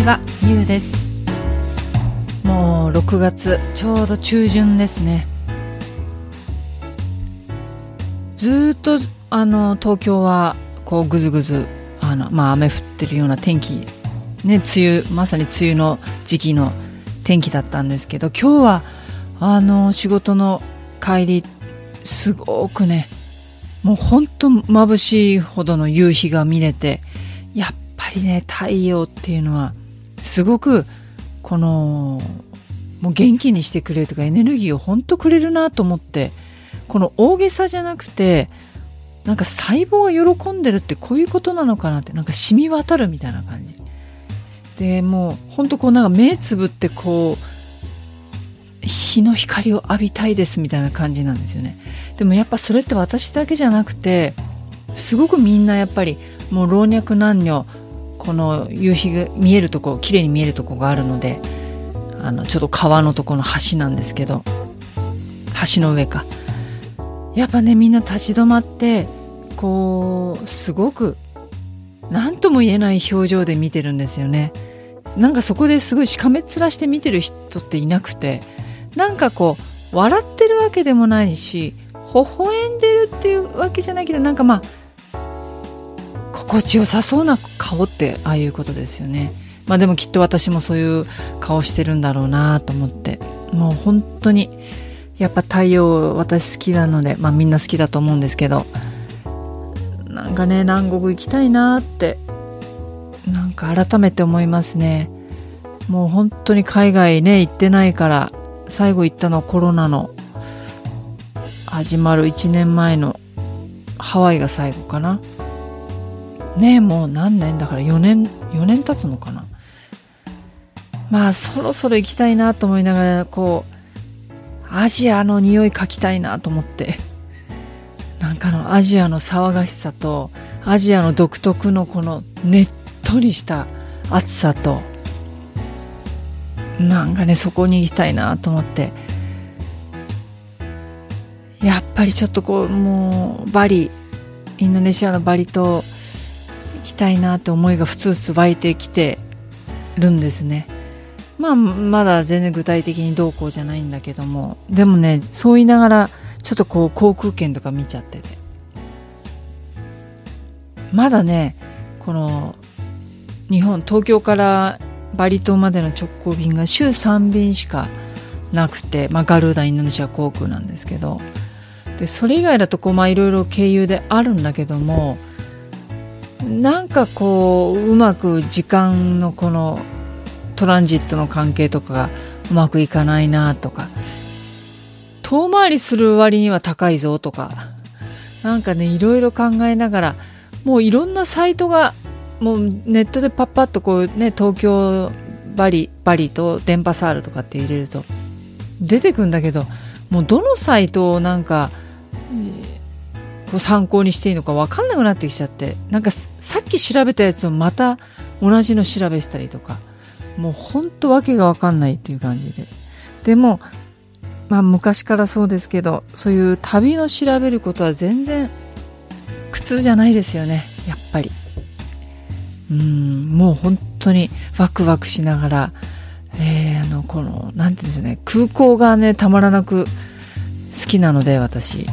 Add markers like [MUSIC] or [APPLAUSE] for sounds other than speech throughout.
ちはゆうです。もう6月ちょうど中旬ですね。ずっとあの東京はこうぐずぐずあの、まあ、雨降ってるような天気ね梅雨まさに梅雨の時期の天気だったんですけど今日はあの仕事の帰りすごくねもうほんと眩しいほどの夕日が見れてやっぱりね太陽っていうのはすごくこのもう元気にしてくれるとかエネルギーを本当くれるなと思ってこの大げさじゃなくてなんか細胞が喜んでるってこういうことなのかなってなんか染み渡るみたいな感じ。でもう本当こうなんか目つぶってこう日の光を浴びたいですみたいな感じなんですよね。でもやっぱそれって私だけじゃなくてすごくみんなやっぱりもう老若男女この夕日が見えるとこ綺麗に見えるとこがあるのであのちょっと川のとこの橋なんですけど橋の上か。やっぱねみんな立ち止まってこうすごく何とも言えない表情で見てるんですよね。なんかそこですごいしかめっ面して見てる人っていなくてなんかこう笑ってるわけでもないし微笑んでるっていうわけじゃないけどなんかまあ心地よさそうな顔ってああいうことですよね。まあでもきっと私もそういう顔してるんだろうなと思って。もう本当にやっぱ太陽私好きなのでまあみんな好きだと思うんですけど。なんかね南国行きたいなって。なんか改めて思いますね。もう本当に海外ね行ってないから最後行ったのはコロナの始まる1年前のハワイが最後かな。ねもう何年だから4年4年経つのかな。まあそろそろ行きたいなと思いながらこうアジアの匂い嗅きたいなと思って。なんかのアジアの騒がしさとアジアの独特のこのねっとりした暑さとなんかねそこに行きたいなと思って。やっぱりちょっとこうもうバリインドネシアのバリ島きたいなって思いがふつふつ湧いてきてるんですね。まあまだ全然具体的にどうこうじゃないんだけども。でもねそう言いながらちょっとこう航空券とか見ちゃってて。まだねこの日本東京からバリ島までの直行便が週3便しかなくて、まあ、ガルーダインドネシア航空なんですけど。でそれ以外だとこうまあいろいろ経由であるんだけどもなんかこううまく時間のこのトランジットの関係とかがうまくいかないなとか遠回りする割には高いぞとかなんかねいろいろ考えながらもういろんなサイトがもうネットでパッパッとこうね東京バリバリと電波サールとかって入れると出てくんだけどもうどのサイトをなんか、こう参考にしていいのか分かんなくなってきちゃってなんかさっき調べたやつをまた同じの調べてたりとかもうほんと訳が分かんないっていう感じで。でもまあ昔からそうですけどそういう旅の調べることは全然苦痛じゃないですよね。やっぱり。うんもう本当にワクワクしながらえー、あのこのなんていうんですよね。空港がねたまらなく好きなので私。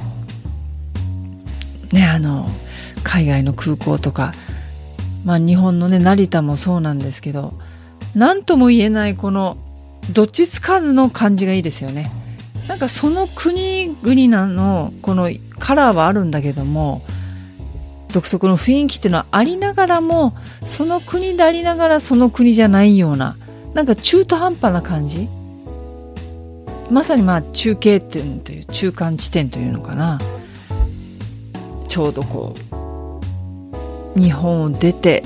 ねあの海外の空港とかまあ日本のね成田もそうなんですけど何とも言えないこのどっちつかずの感じがいいですよね。なんかその国々なのこのカラーはあるんだけども独特の雰囲気っていうのはありながらもその国でありながらその国じゃないようななんか中途半端な感じ。まさにまあ中継点という中間地点というのかな。ちょうどこう日本を出て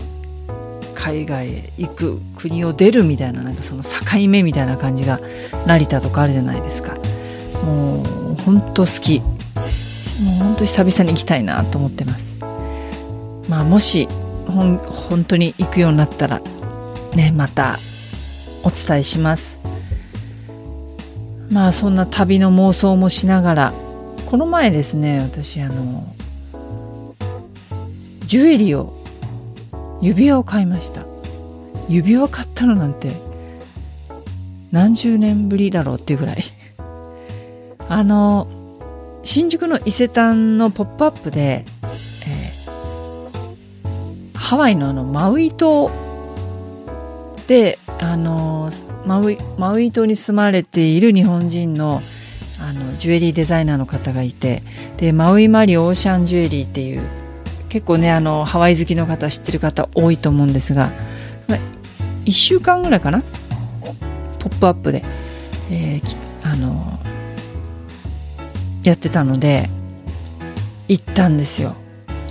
海外へ行く国を出るみたいななんかその境目みたいな感じが成田とかあるじゃないですか。もう本当好き。もう本当久々に行きたいなと思ってます。まあもしほん本当に行くようになったらねまたお伝えします。まあそんな旅の妄想もしながらこの前ですね私あのジュエリーを指輪を買いました。指輪を買ったのなんて何十年ぶりだろうっていうぐらい。[LAUGHS] あの新宿の伊勢丹のポップアップで、えー、ハワイのあのマウイ島であのマウイマウイ島に住まれている日本人のあのジュエリーデザイナーの方がいてでマウイマリオーシャンジュエリーっていう結構ねあのハワイ好きの方知ってる方多いと思うんですが、1週間ぐらいかな「ポップアップで、えー、あのやってたので行ったんですよ。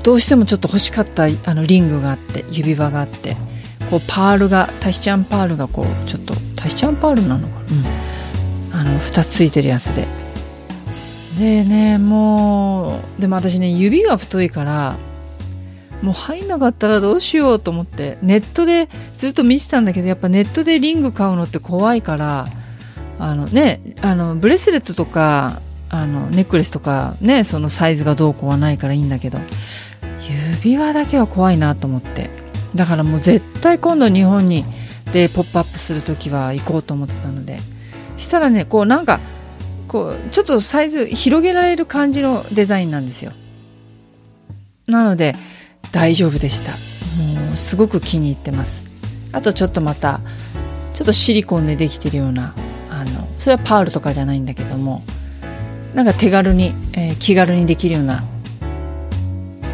どうしてもちょっと欲しかったあのリングがあって指輪があってこうパールがタヒチアンパールがこうちょっとタヒチアンパールなのかな、うん、あの2つついてるやつで。でねもうでも私ね指が太いからもう入んなかったらどうしようと思ってネットでずっと見てたんだけどやっぱネットでリング買うのって怖いからあのねあのブレスレットとかあのネックレスとかねそのサイズがどうこうはないからいいんだけど指輪だけは怖いなと思って。だからもう絶対今度日本にでポップアップする時は行こうと思ってたので。したらねこうなんかこうちょっとサイズ広げられる感じのデザインなんですよ。なので大丈夫でした。もうすごく気に入ってます。あとちょっとまたちょっとシリコンでできてるようなあのそれはパールとかじゃないんだけどもなんか手軽に、えー、気軽にできるような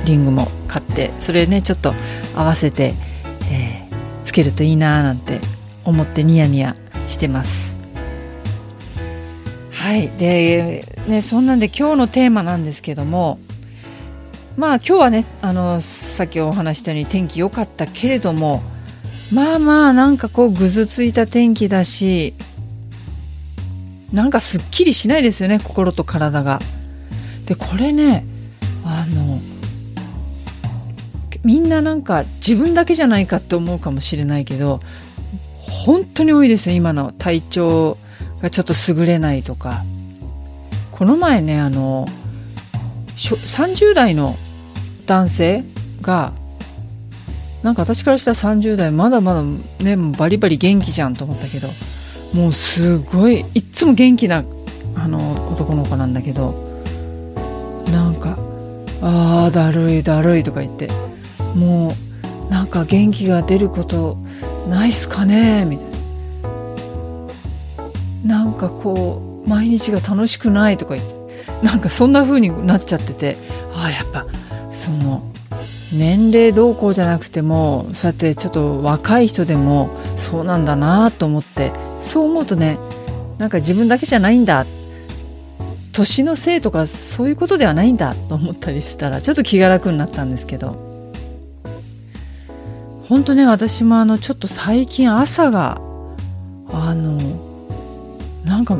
リングも買ってそれねちょっと合わせて、えー、つけるといいななんて思ってニヤニヤしてます。はい。でねそんなんで今日のテーマなんですけどもまあ今日はねあのさっきお話したように天気良かったけれどもまあまあなんかこうぐずついた天気だしなんかすっきりしないですよね心と体が。でこれねあのみんななんか自分だけじゃないかって思うかもしれないけど本当に多いですよ今の体調がちょっと優れないとかこの前ねあの30代の男性がなんか私からしたら30代まだまだねバリバリ元気じゃんと思ったけどもうすごいいっつも元気なあの男の子なんだけどなんか「ああだるいだるい」とか言ってもうなんか元気が出ることないっすかねみたいな。なんかこう毎日が楽しくないとか言ってなんかそんな風になっちゃっててああやっぱその年齢どうこうじゃなくてもそうやってちょっと若い人でもそうなんだなと思ってそう思うとねなんか自分だけじゃないんだ年のせいとかそういうことではないんだと思ったりしたらちょっと気が楽になったんですけど。本当ね私もあのちょっと最近朝があのなんか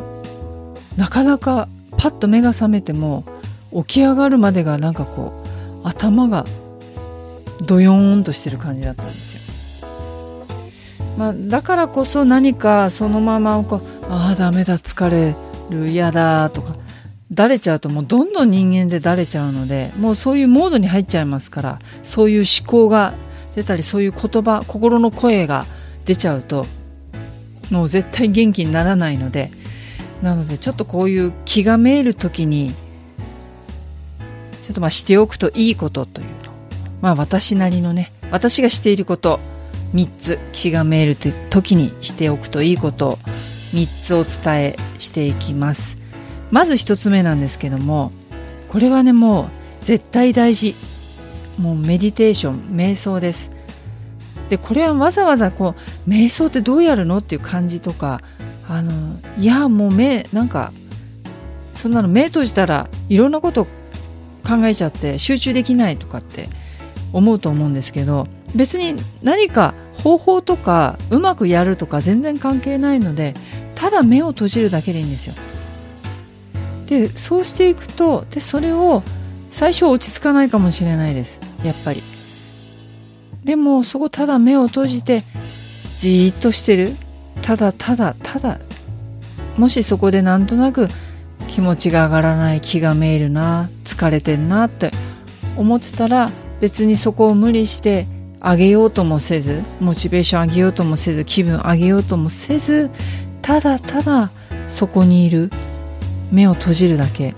なかなかパッと目が覚めても起き上がるまでがなんかこう頭がドヨーンとしてる感じだったんですよ。まあ、だからこそ何かそのままこうああダメだ疲れる嫌だとかだれちゃうともうどんどん人間でだれちゃうのでもうそういうモードに入っちゃいますからそういう思考が出たりそういう言葉心の声が出ちゃうともう絶対元気にならないのでなのでちょっとこういう気がめいる時にちょっとまあしておくといいことというの。まあ私なりのね私がしていること3つ気がめいる時にしておくといいこと3つお伝えしていきます。まず1つ目なんですけどもこれはねもう絶対大事。もうメディテーション瞑想です。でこれはわざわざこう瞑想ってどうやるのっていう感じとかあのいやもう目なんかそんなの目閉じたらいろんなこと考えちゃって集中できないとかって思うと思うんですけど別に何か方法とかうまくやるとか全然関係ないのでただ目を閉じるだけでいいんですよ。でそうしていくとでそれを最初落ち着かないかもしれないです。やっぱり。でもそこただ目を閉じてじーっとしてる。ただただただ。もしそこでなんとなく気持ちが上がらない気がめいるな疲れてんなって思ってたら別にそこを無理して上げようともせずモチベーション上げようともせず気分上げようともせずただただそこにいる目を閉じるだけ。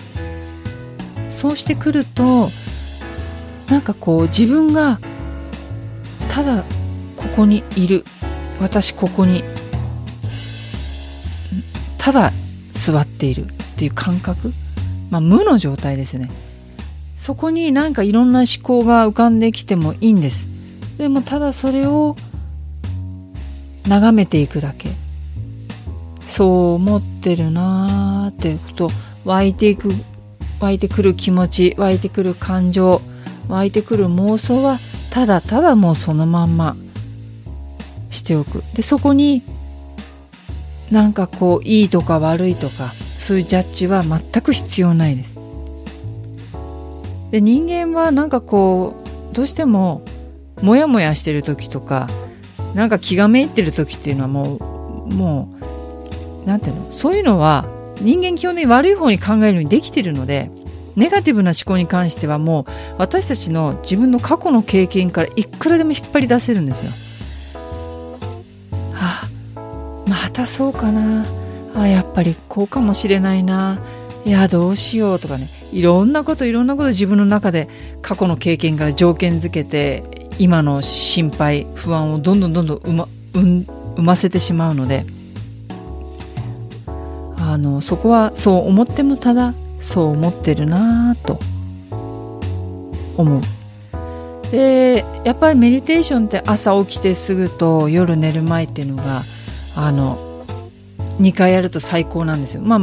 そうしてくるとなんかこう自分がただここにいる。私ここにただ座っている。っていう感覚、まあ、無の状態ですね。そこになんかいろんな思考が浮かんできてもいいんです。でもただそれを眺めていくだけ。そう思ってるなーってこと湧いていく湧いてくる気持ち湧いてくる感情湧いてくる妄想はただただもうそのまんましておく。でそこになんかこういいとか悪いとかそういうジャッジは全く必要ないです。で人間はなんかこうどうしてもモヤモヤしてる時とかなんか気がめいってる時っていうのはもうもうなんていうの？そういうのは人間基本的に悪い方に考えるようにできてるのでネガティブな思考に関してはもう私たちの自分の過去の経験からいくらでも引っ張り出せるんですよ。はあまたそうかな。あやっぱりこうかもしれないな。いやどうしようとかね。いろんなこといろんなこと自分の中で過去の経験から条件づけて今の心配不安をどんどんどんどん生ま生ませてしまうのであのそこはそう思ってもただそう思ってるなと思う。でやっぱりメディテーションって朝起きてすぐと夜寝る前っていうのがあの2回やると最高なんですよ。まあ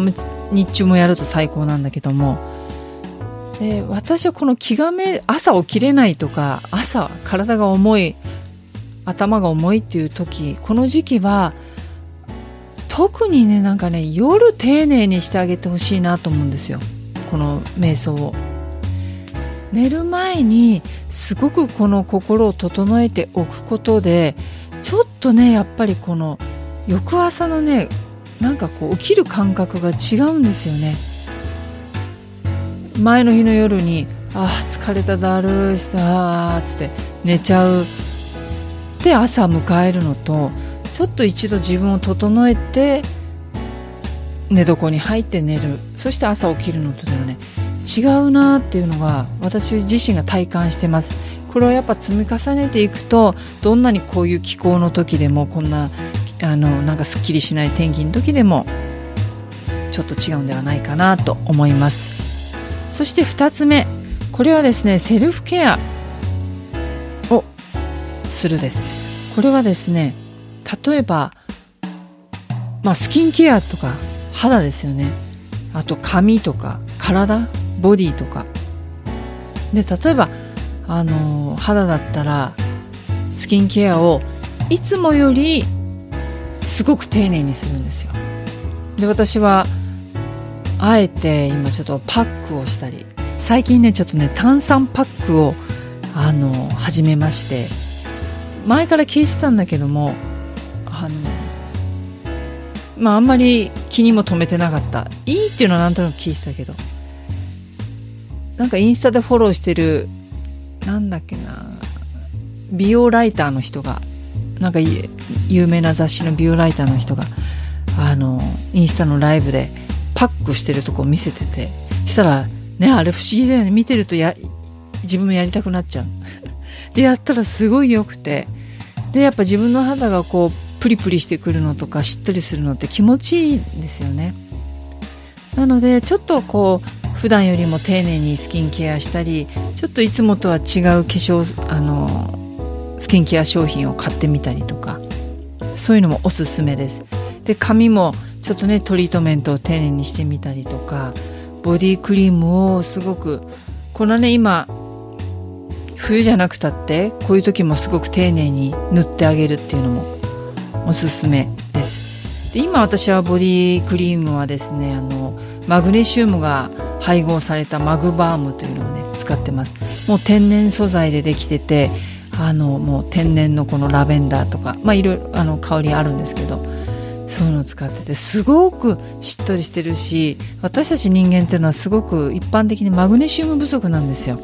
日中もやると最高なんだけども。で私はこの気がめ朝起きれないとか朝体が重い頭が重いっていう時この時期は特にねなんかね夜丁寧にしてあげてほしいなと思うんですよ。この瞑想を。寝る前にすごくこの心を整えておくことでちょっとねやっぱりこの翌朝のねなんかこう起きる感覚が違うんですよね。前の日の夜にああ疲れただるいさーつって寝ちゃう。で朝迎えるのとちょっと一度自分を整えて寝床に入って寝る。そして朝起きるのとではね。違うなっていうのが私自身が体感してます。これをやっぱ積み重ねていくとどんなにこういう気候の時でもこんなあのなんかすっきりしない天気の時でもちょっと違うんではないかなと思います。そして2つ目これはですねセルフケアをするです。これはですね例えば、まあ、スキンケアとか肌ですよね。あと髪とか体ボディとか。で例えばあの肌だったらスキンケアをいつもよりすごく丁寧にするんですよ。で私はあえて今ちょっとパックをしたり最近ねちょっとね炭酸パックをあの始めまして前から聞いてたんだけどもあのまああんまり気にも留めてなかった。いいっていうのはなんとなく聞いてたけどなんかインスタでフォローしてるなんだっけな美容ライターの人がなんか有名な雑誌の美容ライターの人があのインスタのライブでパックしてるとこ見せててしたらねあれ不思議だよね。見てるとや自分もやりたくなっちゃう。[LAUGHS] でやったらすごい良くてでやっぱ自分の肌がこうプリプリしてくるのとかしっとりするのって気持ちいいんですよね。なのでちょっとこう普段よりも丁寧にスキンケアしたりちょっといつもとは違う化粧あのスキンケア商品を買ってみたりとかそういうのもおすすめです。で髪もちょっとねトリートメントを丁寧にしてみたりとかボディクリームをすごくこのね今冬じゃなくたってこういう時もすごく丁寧に塗ってあげるっていうのもおすすめです。で今私はボディクリームはですねあのマグネシウムが配合されたマグバームというのをね使ってます。もう天然素材でできててあのもう天然のこのラベンダーとかまあいろいろあの香りあるんですけどそういうのを使っててすごくしっとりしてるし私たち人間っていうのはすごく一般的にマグネシウム不足なんですよ。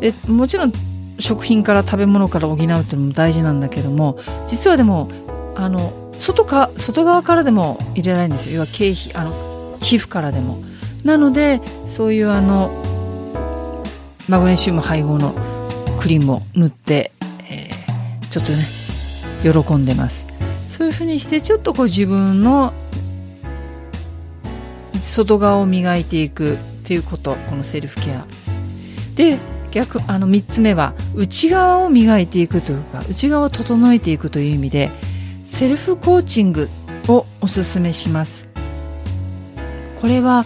でもちろん食品から食べ物から補うっていうのも大事なんだけども実はでもあの外か外側からでも入れられるんですよ。要は経費あの皮膚からでも。なのでそういうあのマグネシウム配合のクリームを塗って、えー、ちょっとね喜んでます。そういうふうにしてちょっとこう自分の外側を磨いていくっていうことこのセルフケア。で逆あの3つ目は内側を磨いていくというか内側を整えていくという意味でセルフコーチングをおすすめします。これは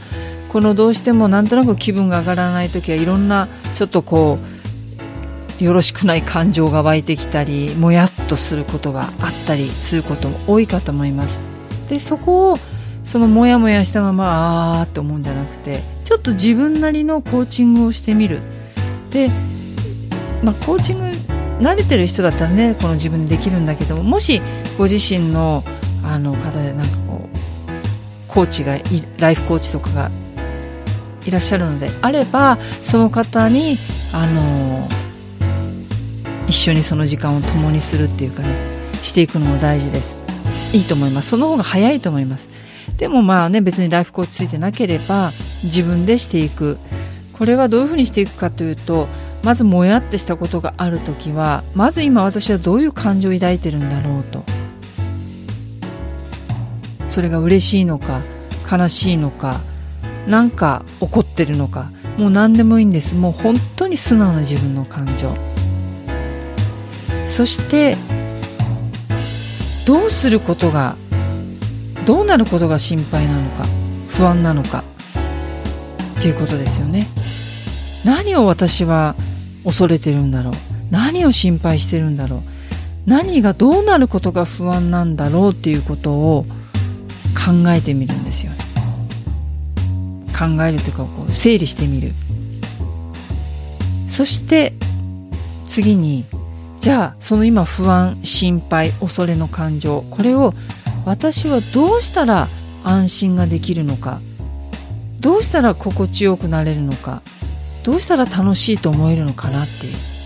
このどうしてもなんとなく気分が上がらない時はいろんなちょっとこうよろしくない感情が湧いてきたりもやっとすることがあったりすることも多いかと思います。でそこをそのモヤモヤしたままあーって思うんじゃなくてちょっと自分なりのコーチングをしてみる。で、まあ、コーチング慣れてる人だったらねこの自分でできるんだけどもしご自身のあの方でなんかこうコーチがライフコーチとかがいらっしゃるのであればその方にあの一緒にその時間を共にするっていうかねしていくのも大事です。いいと思います。その方が早いと思います。でもまあね別にライフコーチついてなければ自分でしていく。これはどういうふうにしていくかというとまずもやってしたことがある時はまず今私はどういう感情を抱いてるんだろうと。それが嬉しいのか悲しいのかなんか怒ってるのかもう何でもいいんです。もう本当に素直な自分の感情。そしてどうすることがどうなることが心配なのか不安なのかっていうことですよね。何を私は恐れてるんだろう。何を心配してるんだろう。何がどうなることが不安なんだろう。っていうことを考えてみるんですよね。考えるというかこう整理してみる。そして次にじゃあその今不安心配恐れの感情これを私はどうしたら安心ができるのかどうしたら心地よくなれるのかどうしたら楽しいと思えるのかなっていう。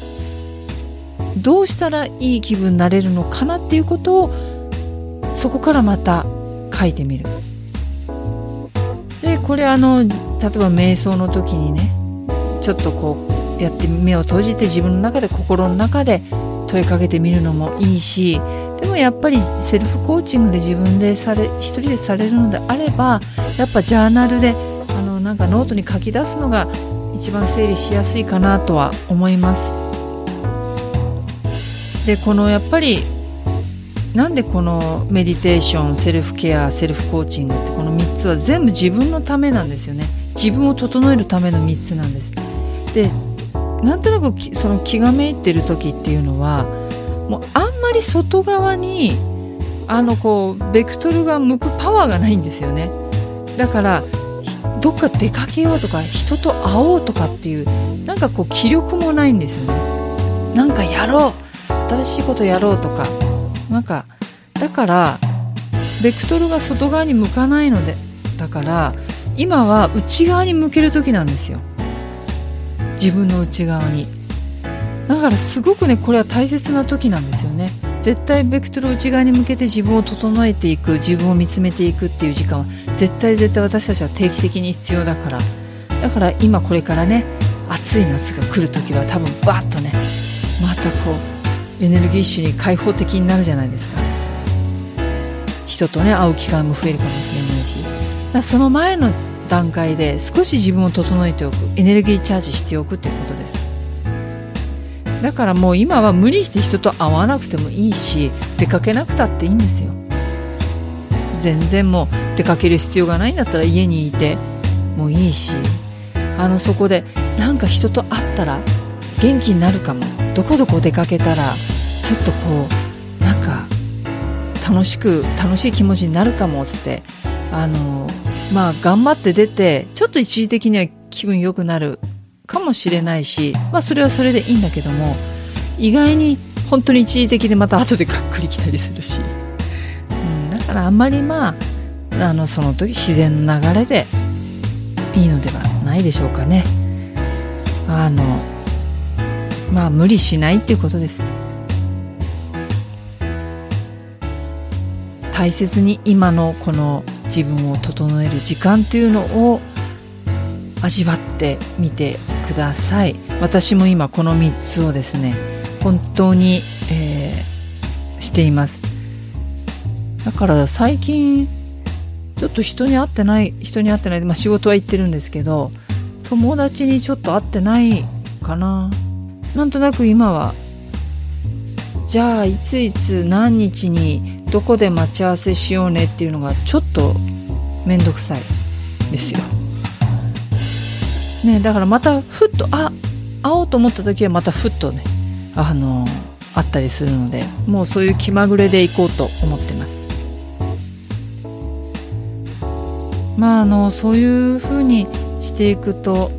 どうしたらいい気分になれるのかなっていうことをそこからまた書いてみる。でこれあの例えば瞑想の時にねちょっとこうやって目を閉じて自分の中で心の中で問いかけてみるのもいいしでもやっぱりセルフコーチングで自分でされ一人でされるのであればやっぱジャーナルであのなんかノートに書き出すのが一番整理しやすいかなとは思います。でこのやっぱりなんでこのメディテーションセルフケアセルフコーチングってこの3つは全部自分のためなんですよね。自分を整えるための3つなんです。なんとなくその気がめいてる時っていうのはもうあんまり外側にあのこうベクトルが向くパワーがないんですよね。だからどっか出かけようとか人と会おうとかっていうなんかこう気力もないんですよね。なんかやろう新しいことやろうとか。なんかだからベクトルが外側に向かないのでだから今は内側に向ける時なんですよ。自分の内側に。だからすごくねこれは大切な時なんですよね。絶対ベクトル内側に向けて自分を整えていく自分を見つめていくっていう時間は。絶対絶対私たちは定期的に必要だから。だから今これからね暑い夏が来る時は多分バッとねまたこうエネルギッシュに開放的になるじゃないですか。人とね会う機会も増えるかもしれないし。その前の段階で少し自分を整えておく。エネルギーチャージしておくということです。だからもう今は無理して人と会わなくてもいいし出かけなくたっていいんですよ。全然もう出かける必要がないんだったら家にいてもいいし。あのそこでなんか人と会ったら元気になるかも。どこどこ出かけたらちょっとこうなんか楽しく楽しい気持ちになるかもっつってあのまあ頑張って出てちょっと一時的には気分良くなるかもしれないし、まあ、それはそれでいいんだけども意外に本当に一時的でまた [LAUGHS] 後でがっくりきたりするし、うん、だからあんまりまああのその時自然の流れでいいのではないでしょうかね。あのまあ無理しないっていうことです。大切に今のこの自分を整える時間というのを味わってみてください。私も今この3つをですね本当に、えー、しています。だから最近ちょっと人に会ってない人に会ってない、まあ、仕事は行ってるんですけど友達にちょっと会ってないかな。なんとなく今はじゃあいついつ何日にどこで待ち合わせしようねっていうのがちょっと面倒くさいですよ。ねだからまたふっとあ会おうと思った時はまたふっとねあのあったりするのでもうそういう気まぐれで行こうと思ってます。まああのそういうふうにしていくと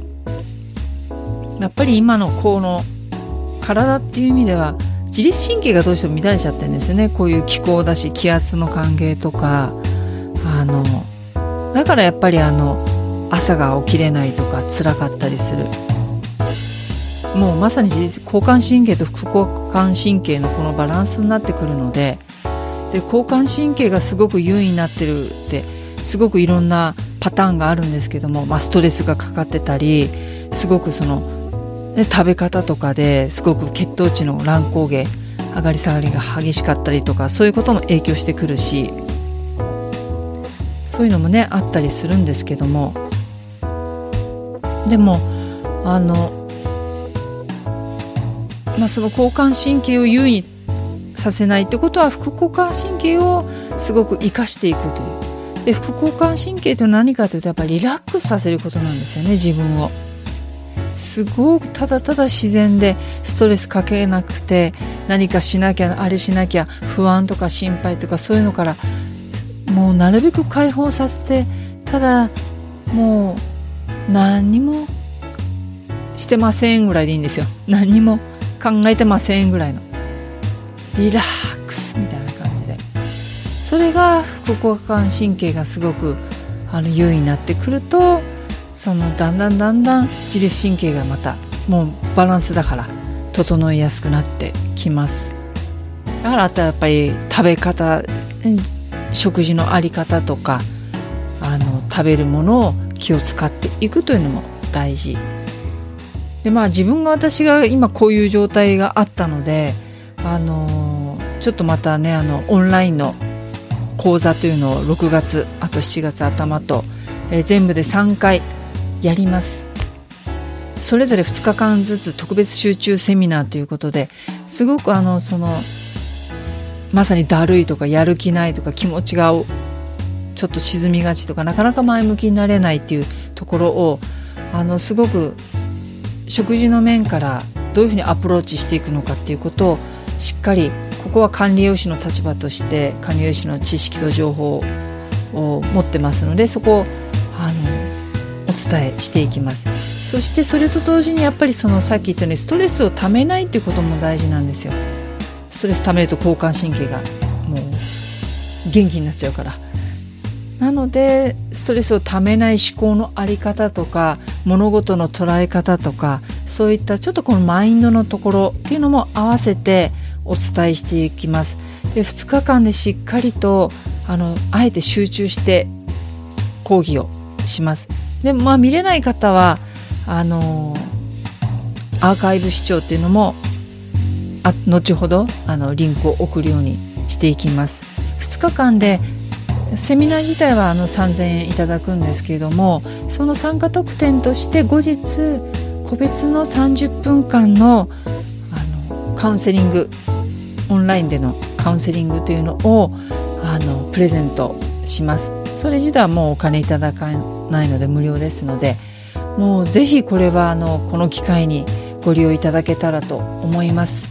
やっぱり今のこの体っていう意味では自律神経がどうしても乱れちゃってるんですよね。こういう気候だし気圧の関係とか。あのだからやっぱりあの朝が起きれないとか辛かったりする。もうまさに交感神経と副交感神経のこのバランスになってくるのでで交感神経がすごく優位になってるってすごくいろんなパターンがあるんですけども、まあ、ストレスがかかってたりすごくその、ね、食べ方とかですごく血糖値の乱高下上がり下がりが激しかったりとかそういうことも影響してくるしそういうのもねあったりするんですけども。でもあの、まあ、その交感神経を優位にさせないってことは副交感神経をすごく生かしていくという。で副交感神経というのは何かというとやっぱりリラックスさせることなんですよね自分を。すごくただただ自然でストレスかけなくて何かしなきゃあれしなきゃ不安とか心配とかそういうのからもうなるべく解放させてただもう何にもしてませんぐらいでいいんですよ。何にも考えてませんぐらいの。リラックスみたいな感じで。それが副交感神経がすごくあの優位になってくるとそのだんだんだんだん自律神経がまたもうバランスだから整いやすくなってきます。だからあとはやっぱり食べ方食事のあり方とかあの食べるものを気を使っていくというのも大事。でまあ自分が私が今こういう状態があったのであのちょっとまたねあのオンラインの講座というのを6月あと7月頭と、えー、全部で3回やります。それぞれ2日間ずつ特別集中セミナーということですごくあのそのまさにだるいとかやる気ないとか気持ちがちょっと沈みがちとかなかなか前向きになれないっていうところをあのすごく食事の面からどういうふうにアプローチしていくのかっていうことをしっかりここは管理栄養士の立場として管理栄養士の知識と情報を持ってますのでそこをあのお伝えしていきます。そしてそれと同時にやっぱりそのさっき言ったようにストレスをためないっていうことも大事なんですよ。ストレスためると交感神経がもう元気になっちゃうから。なのでストレスをためない思考の在り方とか物事の捉え方とかそういったちょっとこのマインドのところっていうのも合わせてお伝えしていきます。で2日間でしっかりとあのあえて集中して講義をします。でまあ見れない方はあのアーカイブ視聴っていうのもあ後ほどあのリンクを送るようにしていきます。2日間でセミナー自体はあの3000円いただくんですけれどもその参加特典として後日個別の30分間のあのカウンセリングオンラインでのカウンセリングというのをあのプレゼントします。それ自体はもうお金いただかないので無料ですのでもうぜひこれはあのこの機会にご利用いただけたらと思います。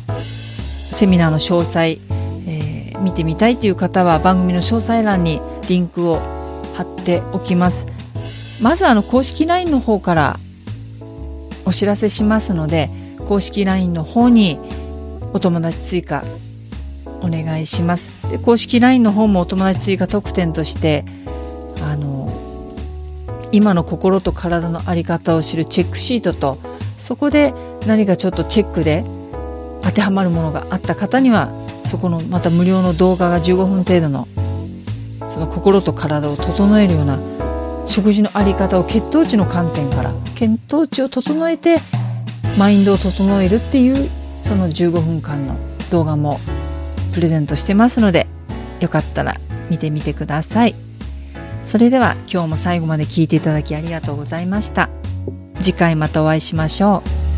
セミナーの詳細、えー、見てみたいという方は番組の詳細欄にリンクを貼っておきます。まずあの公式 LINE の方からお知らせしますので公式 LINE の方にお友達追加お願いします。で公式 LINE の方もお友達追加特典としてあの今の心と体の在り方を知るチェックシートとそこで何かちょっとチェックで当てはまるものがあった方にはそこのまた無料の動画が15分程度のその心と体を整えるような食事の在り方を血糖値の観点から血糖値を整えてマインドを整えるっていうその15分間の動画もプレゼントしてますのでよかったら見てみてください。それでは今日も最後まで聞いていただきありがとうございました。次回またお会いしましょう。